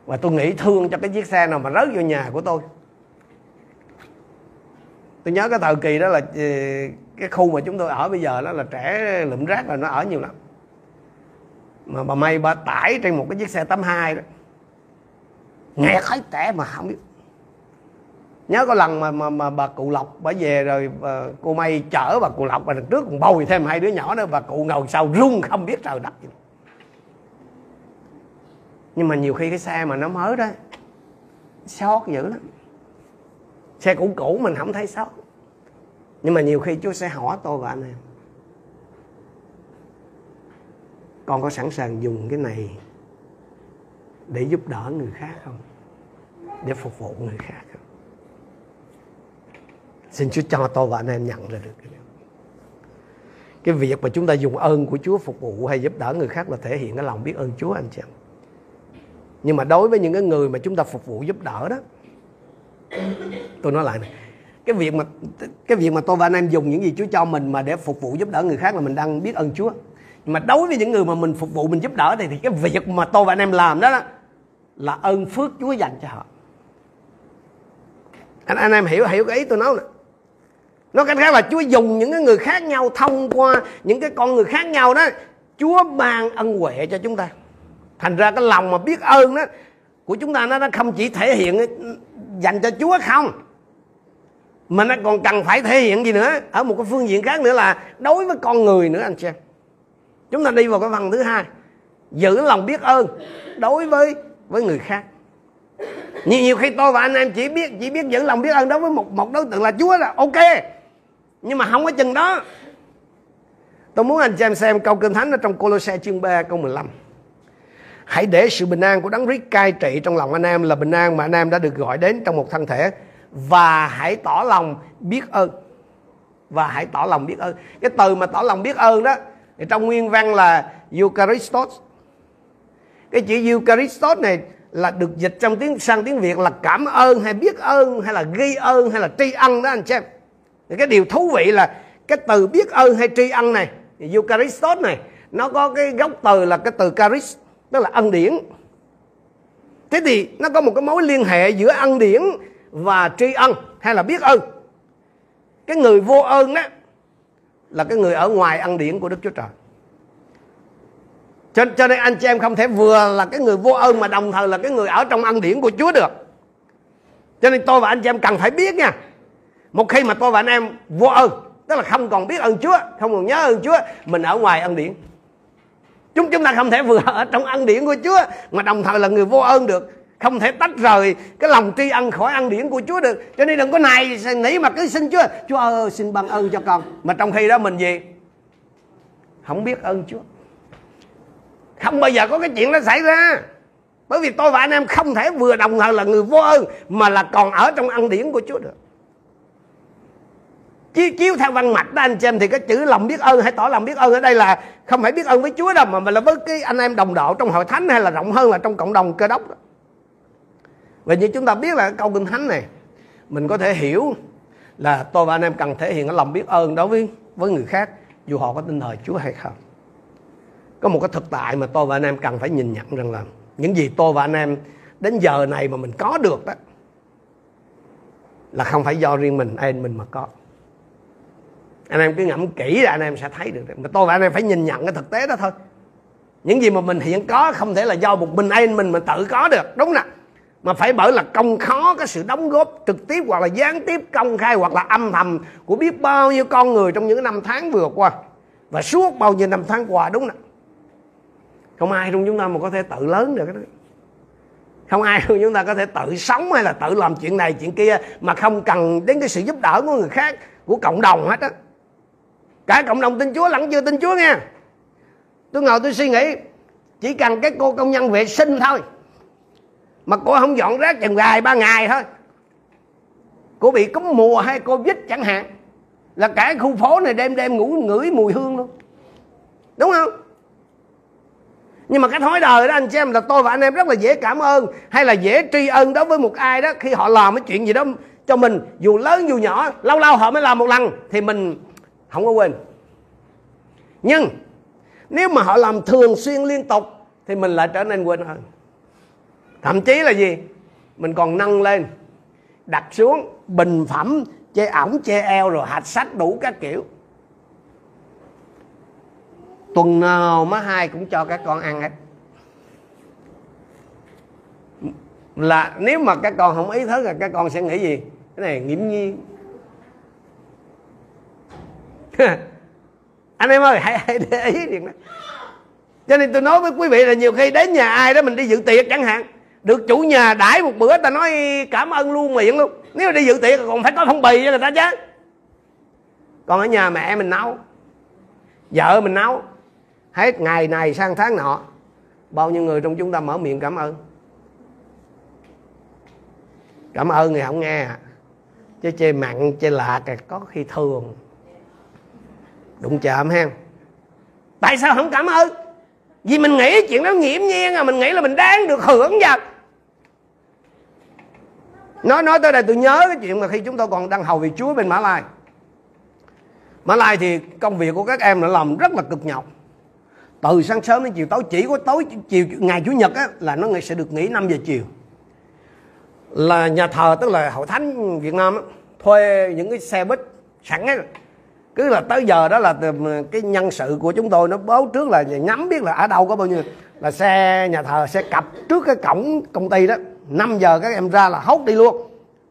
Speaker 1: Và tôi nghĩ thương cho cái chiếc xe nào mà rớt vô nhà của tôi. Tôi nhớ cái thời kỳ đó là ờ, cái khu mà chúng tôi ở bây giờ đó là trẻ lụm rác là nó ở nhiều lắm. Mà bà may bà tải trên một cái chiếc xe 82 đó. Nghe thấy trẻ mà không biết nhớ có lần mà mà, mà bà cụ lộc bà về rồi bà, cô may chở bà cụ lộc và đằng trước còn bồi thêm hai đứa nhỏ nữa. Bà cụ ngồi sau run không biết trời đất gì nhưng mà nhiều khi cái xe mà nó mới đó sót dữ lắm. Xe cũ cũ mình không thấy sót. Nhưng mà nhiều khi Chúa sẽ hỏi tôi và anh em con có sẵn sàng dùng cái này để giúp đỡ người khác không? Để phục vụ người khác? Xin Chúa cho tôi và anh em nhận ra được cái điều cái việc mà chúng ta dùng ơn của Chúa phục vụ hay giúp đỡ người khác là thể hiện cái lòng biết ơn Chúa anh chị em. Nhưng mà đối với những cái người mà chúng ta phục vụ giúp đỡ đó tôi nói lại này cái việc mà cái việc mà tôi và anh em dùng những gì Chúa cho mình mà để phục vụ giúp đỡ người khác là mình đang biết ơn Chúa. Nhưng mà đối với những người mà mình phục vụ mình giúp đỡ thì, thì cái việc mà tôi và anh em làm đó, đó là ơn phước Chúa dành cho họ. Anh anh em hiểu hiểu cái ý tôi nói nè nó cách khác là Chúa dùng những cái người khác nhau thông qua những cái con người khác nhau đó Chúa ban ân huệ cho chúng ta. Thành ra cái lòng mà biết ơn đó của chúng ta nó nó không chỉ thể hiện dành cho Chúa không mà nó còn cần phải thể hiện gì nữa ở một cái phương diện khác nữa là đối với con người nữa anh chị em. Chúng ta đi vào cái phần thứ hai giữ lòng biết ơn đối với với người khác. Nhiều, nhiều khi tôi và anh em chỉ biết chỉ biết giữ lòng biết ơn đối với một một đối tượng là Chúa là ok nhưng mà không có chừng đó. Tôi muốn anh chị em xem câu kinh thánh ở trong Colossae chương 3 câu 15 Hãy để sự bình an của Đấng Christ cai trị trong lòng anh em là bình an mà anh em đã được gọi đến trong một thân thể. Và hãy tỏ lòng biết ơn. Và hãy tỏ lòng biết ơn. Cái từ mà tỏ lòng biết ơn đó, thì trong nguyên văn là Eucharistos. Cái chữ Eucharistos này là được dịch trong tiếng, sang tiếng Việt là cảm ơn hay biết ơn hay là ghi ơn hay là tri ân đó anh xem thì cái điều thú vị là cái từ biết ơn hay tri ân này Eucharistos này nó có cái gốc từ là cái từ charis tức là ân điển. Thế thì nó có một cái mối liên hệ giữa ân điển và tri ân hay là biết ơn. Cái người vô ơn đó là cái người ở ngoài ân điển của Đức Chúa Trời. Cho, cho nên anh chị em không thể vừa là cái người vô ơn mà đồng thời là cái người ở trong ân điển của Chúa được. Cho nên tôi và anh chị em cần phải biết nha một khi mà tôi và anh em vô ơn, tức là không còn biết ơn Chúa, không còn nhớ ơn Chúa, mình ở ngoài ân điển. Chúng chúng ta không thể vừa ở trong ân điển của Chúa, mà đồng thời là người vô ơn được. Không thể tách rời cái lòng tri ân khỏi ăn điển của Chúa được. Cho nên đừng có này nghĩ mà cứ xin Chúa Chúa ơi, xin ban ơn cho con. Mà trong khi đó mình gì? Không biết ơn Chúa. Không bao giờ có cái chuyện đó xảy ra. Bởi vì tôi và anh em không thể vừa đồng thời là người vô ơn, mà là còn ở trong ăn điển của Chúa được chiếu, chiếu theo văn mạch đó anh chị em thì cái chữ lòng biết ơn hay tỏ lòng biết ơn ở đây là không phải biết ơn với Chúa đâu mà, mà là với cái anh em đồng đội trong hội thánh hay là rộng hơn là trong cộng đồng cơ đốc đó. Và như chúng ta biết là câu kinh thánh này mình có thể hiểu là tôi và anh em cần thể hiện cái lòng biết ơn đối với với người khác dù họ có tin lời Chúa hay không. Có một cái thực tại mà tôi và anh em cần phải nhìn nhận rằng là những gì tôi và anh em đến giờ này mà mình có được đó là không phải do riêng mình anh mình mà có anh em cứ ngẫm kỹ là anh em sẽ thấy được. Mà tôi và anh em phải nhìn nhận cái thực tế đó thôi. Những gì mà mình hiện có không thể là do một mình anh mình mình tự có được, đúng nè mà phải bởi là công khó, cái sự đóng góp trực tiếp hoặc là gián tiếp công khai hoặc là âm thầm của biết bao nhiêu con người trong những năm tháng vừa qua. Và suốt bao nhiêu năm tháng qua, đúng nè không ai trong chúng ta mà có thể tự lớn được cái đó. Không ai trong chúng ta có thể tự sống hay là tự làm chuyện này, chuyện kia mà không cần đến cái sự giúp đỡ của người khác, của cộng đồng hết á cả cộng đồng tin chúa lẫn chưa tin chúa nghe. Tôi ngồi tôi suy nghĩ, chỉ cần cái cô công nhân vệ sinh thôi. Mà cô không dọn rác chừng vài ba ngày thôi. Cô bị cúm mùa hay cô vít chẳng hạn. Là cả khu phố này đêm đêm ngủ ngửi mùi hương luôn. Đúng không? Nhưng mà cái thói đời đó anh chị em, là tôi và anh em rất là dễ cảm ơn hay là dễ tri ân đối với một ai đó khi họ làm cái chuyện gì đó cho mình. Dù lớn dù nhỏ, lâu lâu họ mới làm một lần thì mình không có quên. Nhưng, nếu mà họ làm thường xuyên liên tục, thì mình lại trở nên quên hơn. Thậm chí là gì? Mình còn nâng lên, đặt xuống bình phẩm, che ổng, che eo, rồi hạch sách đủ các kiểu. Tuần nào má hai cũng cho các con ăn hết. Là, nếu mà các con không ý thức là các con sẽ nghĩ gì? Cái này nghiễm nhiên. *laughs* anh em ơi hãy, hãy để ý điều đó. Cho nên tôi nói với quý vị là nhiều khi đến nhà ai đó mình đi dự tiệc chẳng hạn được chủ nhà đãi một bữa ta nói cảm ơn luôn miệng luôn. Nếu đi dự tiệc còn phải có phong bì cho người ta chứ. Còn ở nhà mẹ mình nấu vợ mình nấu hết ngày này sang tháng nọ bao nhiêu người trong chúng ta mở miệng cảm ơn? Cảm ơn người không nghe à. chứ chê mặn chê lạ có khi thường đụng chạm ha. Tại sao không cảm ơn? Vì mình nghĩ chuyện đó nghiễm nhiên à mình nghĩ là mình đang được hưởng vậy. nói nói tới đây tôi nhớ cái chuyện mà khi chúng tôi còn đang hầu việc chúa bên mã lai. Mã lai thì công việc của các em đã làm rất là cực nhọc. Từ sáng sớm đến chiều tối chỉ có tối chiều ngày chủ nhật á, là nó sẽ được nghỉ 5 giờ chiều. Là nhà thờ tức là hội thánh Việt Nam á, thuê những cái xe buýt sẵn ấy, cứ là tới giờ đó là cái nhân sự của chúng tôi nó báo trước là nhắm biết là ở đâu có bao nhiêu. Là xe nhà thờ sẽ cặp trước cái cổng công ty đó. 5 giờ các em ra là hốt đi luôn.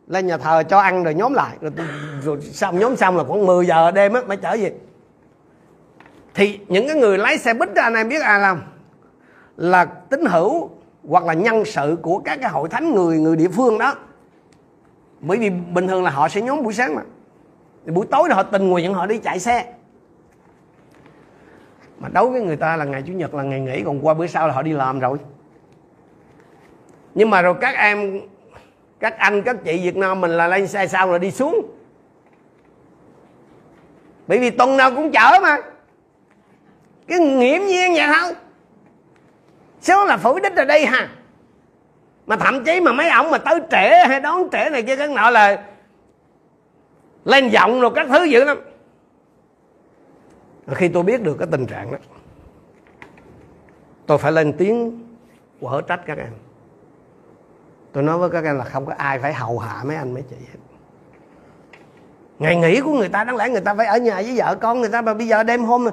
Speaker 1: Lên nhà thờ cho ăn rồi nhóm lại. Rồi, rồi xong nhóm xong là khoảng 10 giờ đêm á mới trở về. Thì những cái người lái xe bít đó anh em biết ai làm là tín hữu hoặc là nhân sự của các cái hội thánh người người địa phương đó. Bởi vì bình thường là họ sẽ nhóm buổi sáng mà thì buổi tối là họ tình nguyện họ đi chạy xe. Mà đối với người ta là ngày chủ nhật là ngày nghỉ, còn qua bữa sau là họ đi làm rồi. Nhưng mà rồi các em, các anh, các chị việt nam mình là lên xe sau rồi đi xuống. Bởi vì tuần nào cũng chở mà. Cái nghiễm nhiên vậy thôi số là phủ đích ở đây ha mà thậm chí mà mấy ông mà tới trễ hay đón trễ này kia cái nọ là lên giọng rồi các thứ dữ lắm. Khi tôi biết được cái tình trạng đó, tôi phải lên tiếng quở trách các em. Tôi nói với các em là không có ai phải hầu hạ mấy anh mấy chị hết. Ngày nghỉ của người ta, đáng lẽ người ta phải ở nhà với vợ con người ta, mà bây giờ đêm hôm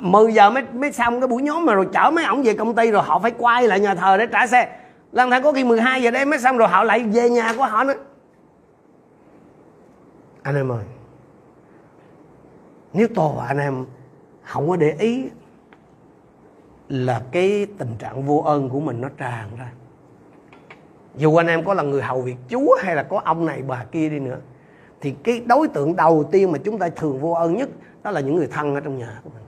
Speaker 1: 10 giờ mới mới xong cái buổi nhóm mà rồi chở mấy ổng về công ty rồi họ phải quay lại nhà thờ để trả xe. Lần thang có khi 12 giờ đêm mới xong rồi họ lại về nhà của họ nữa anh em ơi, nếu tôi và anh em không có để ý là cái tình trạng vô ơn của mình nó tràn ra. Dù anh em có là người hầu việc chúa hay là có ông này, bà kia đi nữa, thì cái đối tượng đầu tiên mà chúng ta thường vô ơn nhất đó là những người thân ở trong nhà của mình.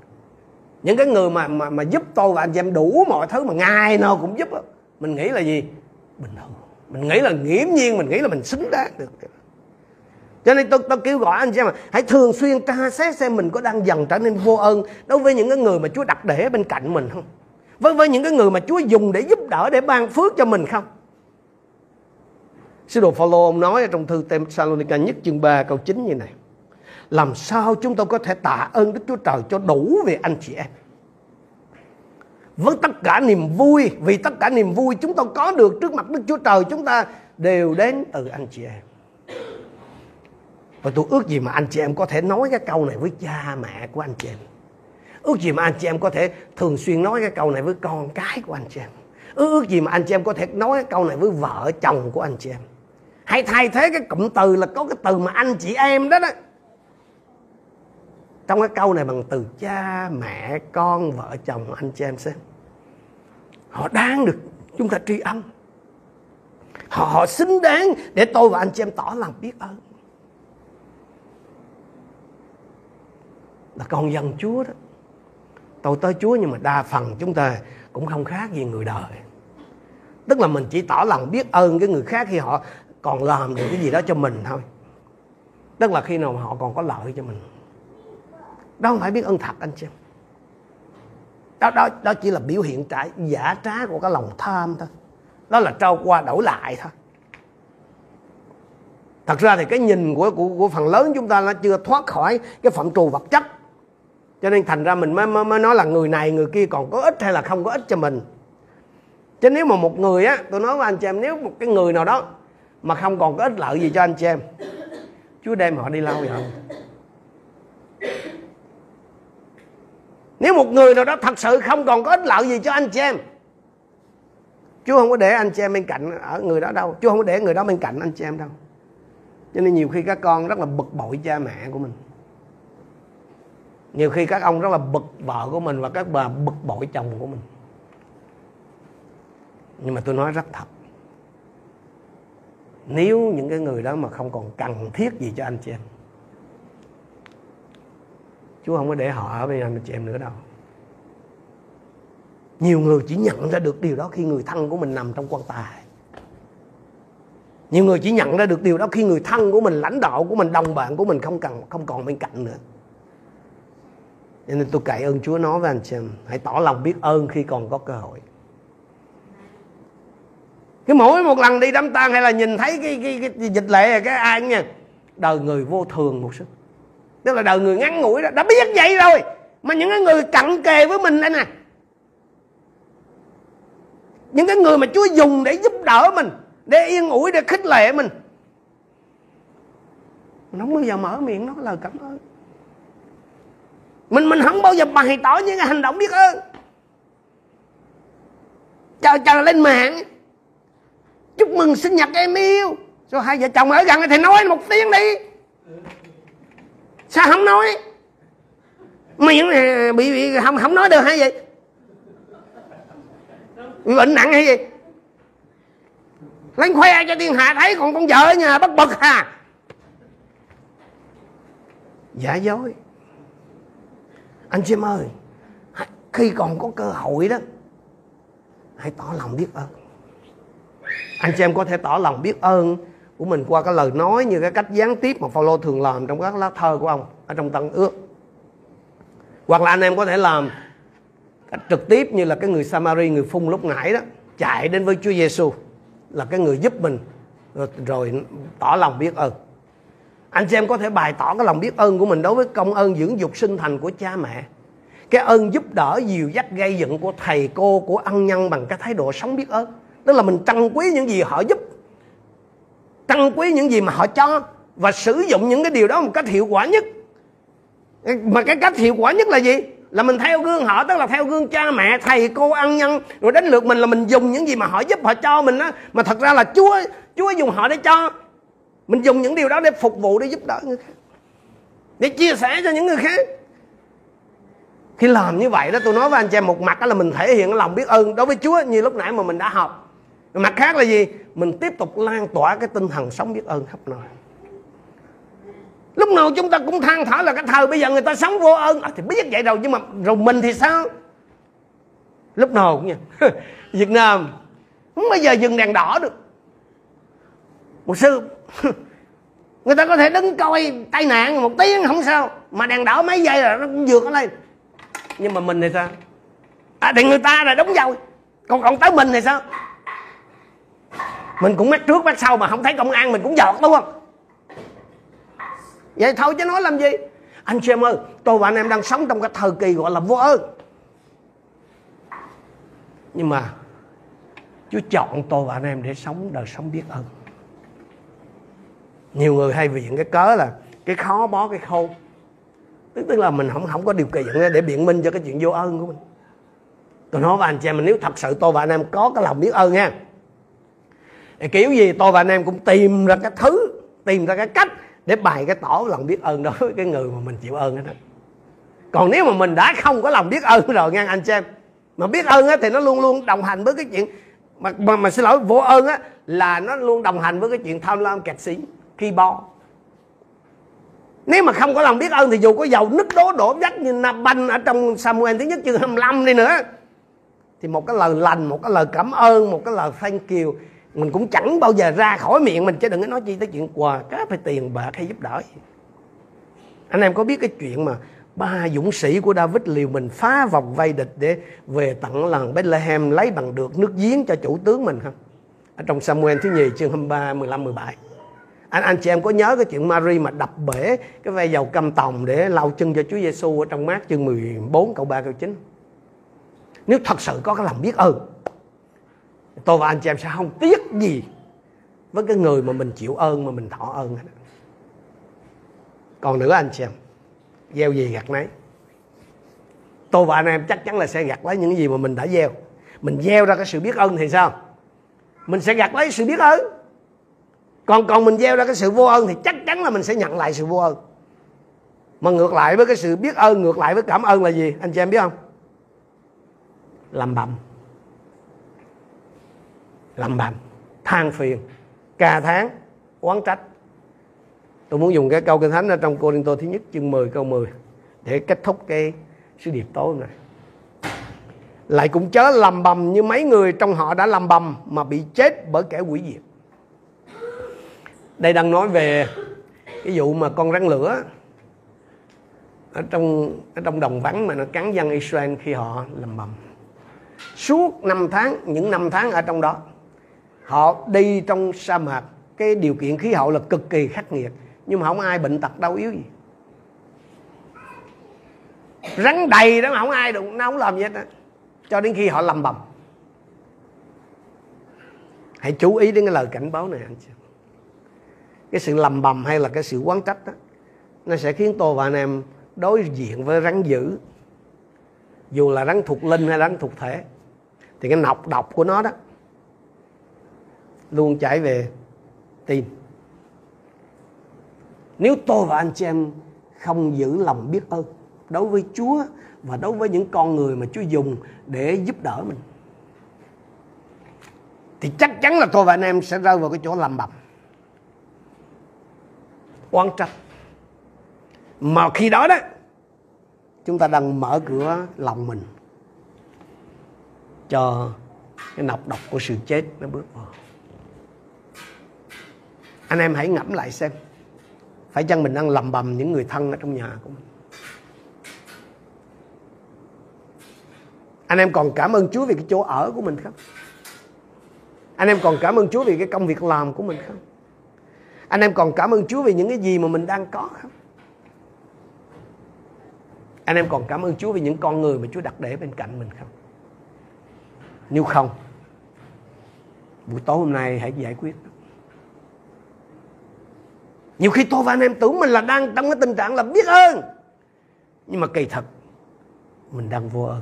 Speaker 1: Những cái người mà mà mà giúp tôi và anh em đủ mọi thứ mà ngày nào cũng giúp mình nghĩ là gì? Bình thường. Mình nghĩ là nghiễm nhiên, mình nghĩ là mình xứng đáng được cho nên tôi, tôi kêu gọi anh chị em hãy thường xuyên tra xét xem mình có đang dần trở nên vô ơn đối với những cái người mà Chúa đặt để bên cạnh mình không với với những cái người mà Chúa dùng để giúp đỡ để ban phước cho mình không Sứ đồ Phaolô ông nói trong thư Thessalonica nhất chương 3 câu 9 như này. Làm sao chúng tôi có thể tạ ơn Đức Chúa Trời cho đủ về anh chị em? Với tất cả niềm vui, vì tất cả niềm vui chúng tôi có được trước mặt Đức Chúa Trời chúng ta đều đến từ anh chị em. Và tôi ước gì mà anh chị em có thể nói cái câu này với cha mẹ của anh chị em. Ước gì mà anh chị em có thể thường xuyên nói cái câu này với con cái của anh chị em. Ước, ước gì mà anh chị em có thể nói cái câu này với vợ chồng của anh chị em. Hãy thay thế cái cụm từ là có cái từ mà anh chị em đó đó. Trong cái câu này bằng từ cha mẹ con vợ chồng anh chị em xem. Họ đáng được chúng ta tri ân. Họ, họ xứng đáng để tôi và anh chị em tỏ lòng biết ơn. Là con dân Chúa đó. Tôi tới Chúa nhưng mà đa phần chúng ta cũng không khác gì người đời. Tức là mình chỉ tỏ lòng biết ơn cái người khác khi họ còn làm được cái gì đó cho mình thôi. Tức là khi nào họ còn có lợi cho mình. Đó không phải biết ơn thật anh chị đó đó đó chỉ là biểu hiện trải giả trá của cái lòng tham thôi. Đó là trao qua đổi lại thôi. Thật ra thì cái nhìn của của, của phần lớn chúng ta nó chưa thoát khỏi cái phạm trù vật chất cho nên thành ra mình mới, mới, mới nói là người này người kia còn có ích hay là không có ích cho mình. Chứ nếu mà một người á tôi nói với anh chị em nếu một cái người nào đó mà không còn có ích lợi gì cho anh chị em Chúa đem họ đi lau vậy Nếu một người nào đó thật sự không còn có ích lợi gì cho anh chị em Chúa không có để anh chị em bên cạnh ở người đó đâu. Chúa không có để người đó bên cạnh anh chị em đâu. Cho nên nhiều khi các con rất là bực bội cha mẹ của mình nhiều khi các ông rất là bực vợ của mình và các bà bực bội chồng của mình. Nhưng mà tôi nói rất thật. Nếu những cái người đó mà không còn cần thiết gì cho anh chị em, Chúa không có để họ ở bên anh chị em nữa đâu. Nhiều người chỉ nhận ra được điều đó khi người thân của mình nằm trong quan tài. Nhiều người chỉ nhận ra được điều đó khi người thân của mình, lãnh đạo của mình, đồng bạn của mình không cần, không còn bên cạnh nữa nên tôi cậy ơn Chúa nói với anh chị em hãy tỏ lòng biết ơn khi còn có cơ hội. Cái mỗi một lần đi đám tang hay là nhìn thấy cái cái, cái, cái dịch lệ cái ai nha đời người vô thường một sức tức là đời người ngắn ngủi đó đã biết vậy rồi mà những cái người cận kề với mình đây nè. Những cái người mà Chúa dùng để giúp đỡ mình để yên ủi để khích lệ mình. Nó không bao giờ mở miệng nói lời cảm ơn mình mình không bao giờ bày tỏ những cái hành động biết ơn. Chờ chờ lên mạng. Chúc mừng sinh nhật em yêu. Rồi hai vợ chồng ở gần thì nói một tiếng đi. Sao không nói? Miệng bị, bị không không nói được hay gì? Bị bệnh nặng hay gì? Lên khoe cho thiên hạ thấy còn con vợ ở nhà bất bực à. Giả dối anh chị em ơi khi còn có cơ hội đó hãy tỏ lòng biết ơn. Anh chị em có thể tỏ lòng biết ơn của mình qua cái lời nói như cái cách gián tiếp mà Phaolô thường làm trong các lá thơ của ông ở trong Tân Ước. Hoặc là anh em có thể làm cách trực tiếp như là cái người Samari người phun lúc nãy đó chạy đến với Chúa Giêsu là cái người giúp mình rồi, rồi tỏ lòng biết ơn anh chị em có thể bày tỏ cái lòng biết ơn của mình đối với công ơn dưỡng dục sinh thành của cha mẹ. Cái ơn giúp đỡ dìu dắt gây dựng của thầy cô, của ân nhân bằng cái thái độ sống biết ơn. Tức là mình trân quý những gì họ giúp, trân quý những gì mà họ cho, và sử dụng những cái điều đó một cách hiệu quả nhất. Mà cái cách hiệu quả nhất là gì? Là mình theo gương họ, tức là theo gương cha mẹ, thầy cô, ân nhân. Rồi đến lượt mình là mình dùng những gì mà họ giúp, họ cho mình á. Mà thật ra là chúa chúa dùng họ để cho mình dùng những điều đó để phục vụ để giúp đỡ người khác. Để chia sẻ cho những người khác. Khi làm như vậy đó tôi nói với anh chị em một mặt đó là mình thể hiện lòng biết ơn đối với chúa. Như lúc nãy mà mình đã học. Mặt khác là gì? Mình tiếp tục lan tỏa cái tinh thần sống biết ơn khắp nơi. Lúc nào chúng ta cũng than thở là cái thời bây giờ người ta sống vô ơn. À, thì biết vậy rồi nhưng mà rồi mình thì sao? Lúc nào cũng nha *laughs* Việt Nam không bao giờ dừng đèn đỏ được một sư, *laughs* người ta có thể đứng coi tai nạn một tiếng không sao, mà đèn đỏ mấy giây là nó cũng vượt lên. Nhưng mà mình thì sao? À thì người ta là đúng rồi còn còn tới mình thì sao? Mình cũng mắt trước mắt sau mà không thấy công an, mình cũng giọt, đúng không? Vậy thôi chứ nói làm gì? Anh chị em ơi, tôi và anh em đang sống trong cái thời kỳ gọi là vô ơn. Nhưng mà Chúa chọn tôi và anh em để sống đời sống biết ơn nhiều người hay viện cái cớ là cái khó bó cái khôn. Tức tức là mình không không có điều kiện để biện minh cho cái chuyện vô ơn của mình. Tôi nói với anh chị em mình nếu thật sự tôi và anh em có cái lòng biết ơn nha kiểu gì tôi và anh em cũng tìm ra cái thứ tìm ra cái cách để bày cái tỏ lòng biết ơn đối với cái người mà mình chịu ơn đó còn nếu mà mình đã không có lòng biết ơn rồi nha anh chị em mà biết ơn á, thì nó luôn luôn đồng hành với cái chuyện mà, mà, mà xin lỗi vô ơn á là nó luôn đồng hành với cái chuyện tham lam kẹt xí khi bo nếu mà không có lòng biết ơn thì dù có dầu nứt đố đổ vách như Naban ở trong Samuel thứ nhất chương 25 đi nữa thì một cái lời lành một cái lời cảm ơn một cái lời thank you mình cũng chẳng bao giờ ra khỏi miệng mình chứ đừng có nói chi tới chuyện quà cá phải tiền bạc hay giúp đỡ anh em có biết cái chuyện mà ba dũng sĩ của David liều mình phá vòng vây địch để về tận làng Bethlehem lấy bằng được nước giếng cho chủ tướng mình không? Ở trong Samuel thứ nhì chương 23, 15, 17. Anh anh chị em có nhớ cái chuyện Mary mà đập bể cái ve dầu cam tòng để lau chân cho Chúa Giêsu ở trong mát chương 14 câu 3 câu 9. Nếu thật sự có cái lòng biết ơn, tôi và anh chị em sẽ không tiếc gì với cái người mà mình chịu ơn, mà mình thọ ơn còn nữa anh chị em, gieo gì gặt nấy. Tôi và anh em chắc chắn là sẽ gặt lấy những gì mà mình đã gieo. Mình gieo ra cái sự biết ơn thì sao? Mình sẽ gặt lấy sự biết ơn còn còn mình gieo ra cái sự vô ơn thì chắc chắn là mình sẽ nhận lại sự vô ơn. Mà ngược lại với cái sự biết ơn, ngược lại với cảm ơn là gì? Anh chị em biết không? Làm bầm làm bầm than phiền. Cà tháng. Oán trách. Tôi muốn dùng cái câu kinh thánh ở trong cô Tô thứ nhất, chương 10 câu 10 để kết thúc cái sứ điệp tối này lại cũng chớ lầm bầm như mấy người trong họ đã lầm bầm mà bị chết bởi kẻ quỷ diệt đây đang nói về cái vụ mà con rắn lửa ở trong ở trong đồng vắng mà nó cắn dân Israel khi họ lầm bầm suốt năm tháng, những năm tháng ở trong đó, họ đi trong sa mạc. Cái điều kiện khí hậu là cực kỳ khắc nghiệt, nhưng mà không ai bệnh tật đau yếu gì. Rắn đầy đó mà không ai đụng nó không làm gì hết đó. cho đến khi họ lầm bầm hãy chú ý đến cái lời cảnh báo này, anh chị cái sự lầm bầm hay là cái sự quán trách đó nó sẽ khiến tôi và anh em đối diện với rắn dữ. Dù là rắn thuộc linh hay rắn thuộc thể, thì cái nọc độc của nó đó luôn chảy về tim. Nếu tôi và anh chị em không giữ lòng biết ơn đối với Chúa và đối với những con người mà Chúa dùng để giúp đỡ mình, thì chắc chắn là tôi và anh em sẽ rơi vào cái chỗ làm bầm oán trách mà khi đó đó, chúng ta đang mở cửa lòng mình cho cái nọc độc của sự chết nó bước vào. Anh em hãy ngẫm lại xem, phải chăng mình đang lầm bầm những người thân ở trong nhà của mình? Anh em còn cảm ơn Chúa vì cái chỗ ở của mình không? Anh em còn cảm ơn Chúa vì cái công việc làm của mình không? Anh em còn cảm ơn Chúa vì những cái gì mà mình đang có không? Anh em còn cảm ơn Chúa vì những con người mà Chúa đặt để bên cạnh mình không? Nếu không, buổi tối hôm nay hãy giải quyết. Nhiều khi tôi và anh em tưởng mình là đang trong cái tình trạng là biết ơn, nhưng mà kỳ thật, mình đang vô ơn.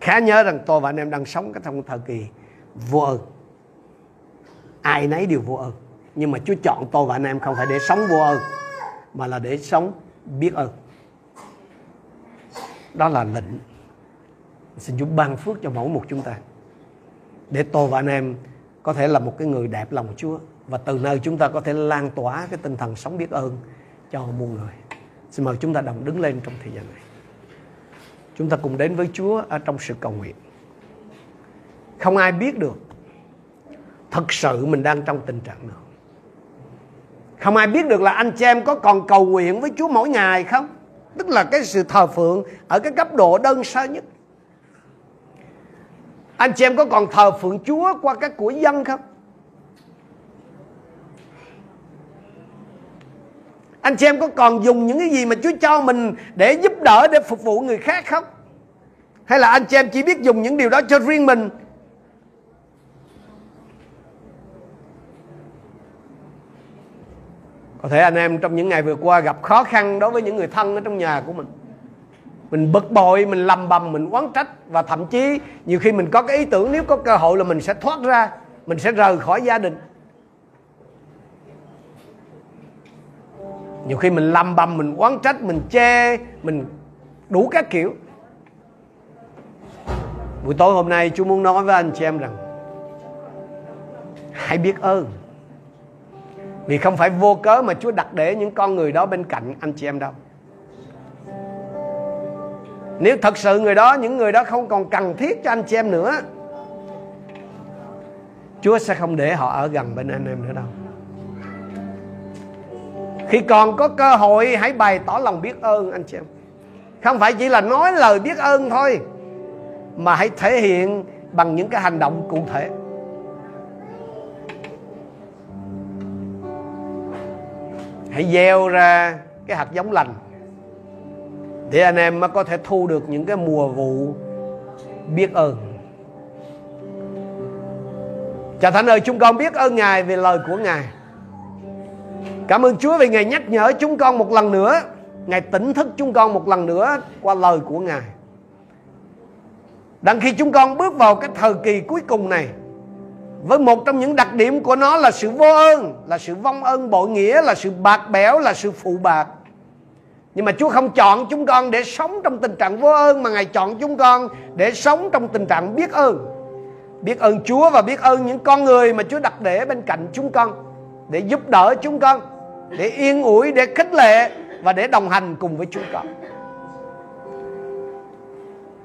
Speaker 1: Khá nhớ rằng tôi và anh em đang sống trong thời kỳ vô ơn ai nấy đều vô ơn. Nhưng mà Chúa chọn tôi và anh em không phải để sống vô ơn, mà là để sống biết ơn. Đó là lệnh. Xin Chúa ban phước cho mỗi một chúng ta, để tôi và anh em có thể là một cái người đẹp lòng Chúa, và từ nơi chúng ta có thể lan tỏa cái tinh thần sống biết ơn cho muôn người. Xin mời chúng ta đồng đứng lên trong thời gian này. Chúng ta cùng đến với Chúa ở trong sự cầu nguyện. Không ai biết được thật sự mình đang trong tình trạng nào? Không ai biết được là anh chị em có còn cầu nguyện với Chúa mỗi ngày không? Tức là cái sự thờ phượng ở cái cấp độ đơn sơ nhất. Anh chị em có còn thờ phượng Chúa qua các của dân không? Anh chị em có còn dùng những cái gì mà Chúa cho mình để giúp đỡ, để phục vụ người khác không? Hay là anh chị em chỉ biết dùng những điều đó cho riêng mình? Có thể anh em trong những ngày vừa qua gặp khó khăn đối với những người thân ở trong nhà của mình. Mình bực bội, mình lầm bầm, mình oán trách và thậm chí nhiều khi mình có cái ý tưởng nếu có cơ hội là mình sẽ thoát ra, mình sẽ rời khỏi gia đình. Nhiều khi mình lầm bầm, mình oán trách, mình chê, mình đủ các kiểu. Buổi tối hôm nay chú muốn nói với anh chị em rằng, hãy biết ơn vì không phải vô cớ mà Chúa đặt để những con người đó bên cạnh anh chị em đâu. Nếu thật sự người đó, Những người đó không còn cần thiết cho anh chị em nữa, Chúa sẽ không để họ ở gần bên anh em nữa đâu. Khi còn có cơ hội, Hãy bày tỏ lòng biết ơn, anh chị em. Không phải chỉ là nói lời biết ơn thôi, Mà hãy thể hiện Bằng những cái hành động cụ thể. Hãy gieo ra cái hạt giống lành để anh em có thể thu được những cái mùa vụ biết ơn. Cha Thánh ơi, chúng con biết ơn Ngài về lời của Ngài. Cảm ơn Chúa vì Ngài nhắc nhở chúng con một lần nữa. Ngài tỉnh thức chúng con một lần nữa qua lời của Ngài. Đang khi chúng con bước vào cái thời kỳ cuối cùng này với một trong những đặc điểm của nó là sự vô ơn là sự vong ơn bội nghĩa là sự bạc bẽo là sự phụ bạc nhưng mà Chúa không chọn chúng con để sống trong tình trạng vô ơn mà Ngài chọn chúng con để sống trong tình trạng biết ơn. Biết ơn Chúa và biết ơn những con người mà Chúa đặt để bên cạnh chúng con để giúp đỡ chúng con, để yên ủi, để khích lệ và để đồng hành cùng với chúng con.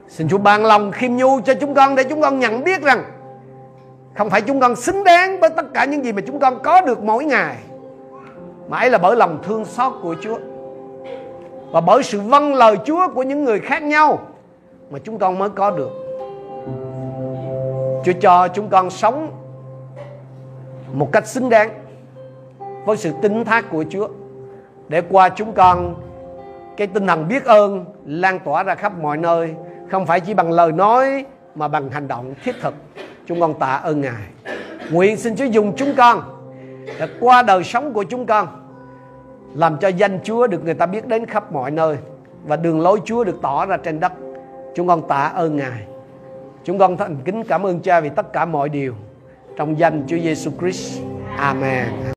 Speaker 1: Xin Chúa ban lòng khiêm nhu cho chúng con để chúng con nhận biết rằng không phải chúng con xứng đáng với tất cả những gì mà chúng con có được mỗi ngày. Mãi là bởi lòng thương xót của Chúa và bởi sự vâng lời Chúa của những người khác nhau mà chúng con mới có được. Chúa cho chúng con sống một cách xứng đáng với sự tính thác của Chúa, để qua chúng con cái tinh thần biết ơn lan tỏa ra khắp mọi nơi, không phải chỉ bằng lời nói mà bằng hành động thiết thực chúng con tạ ơn ngài nguyện xin chúa dùng chúng con để qua đời sống của chúng con, làm cho danh Chúa được người ta biết đến khắp mọi nơi và đường lối Chúa được tỏ ra trên đất. Chúng con tạ ơn Ngài. Chúng con thành kính cảm ơn Cha vì tất cả mọi điều. Trong danh Chúa Giêsu Christ. Amen.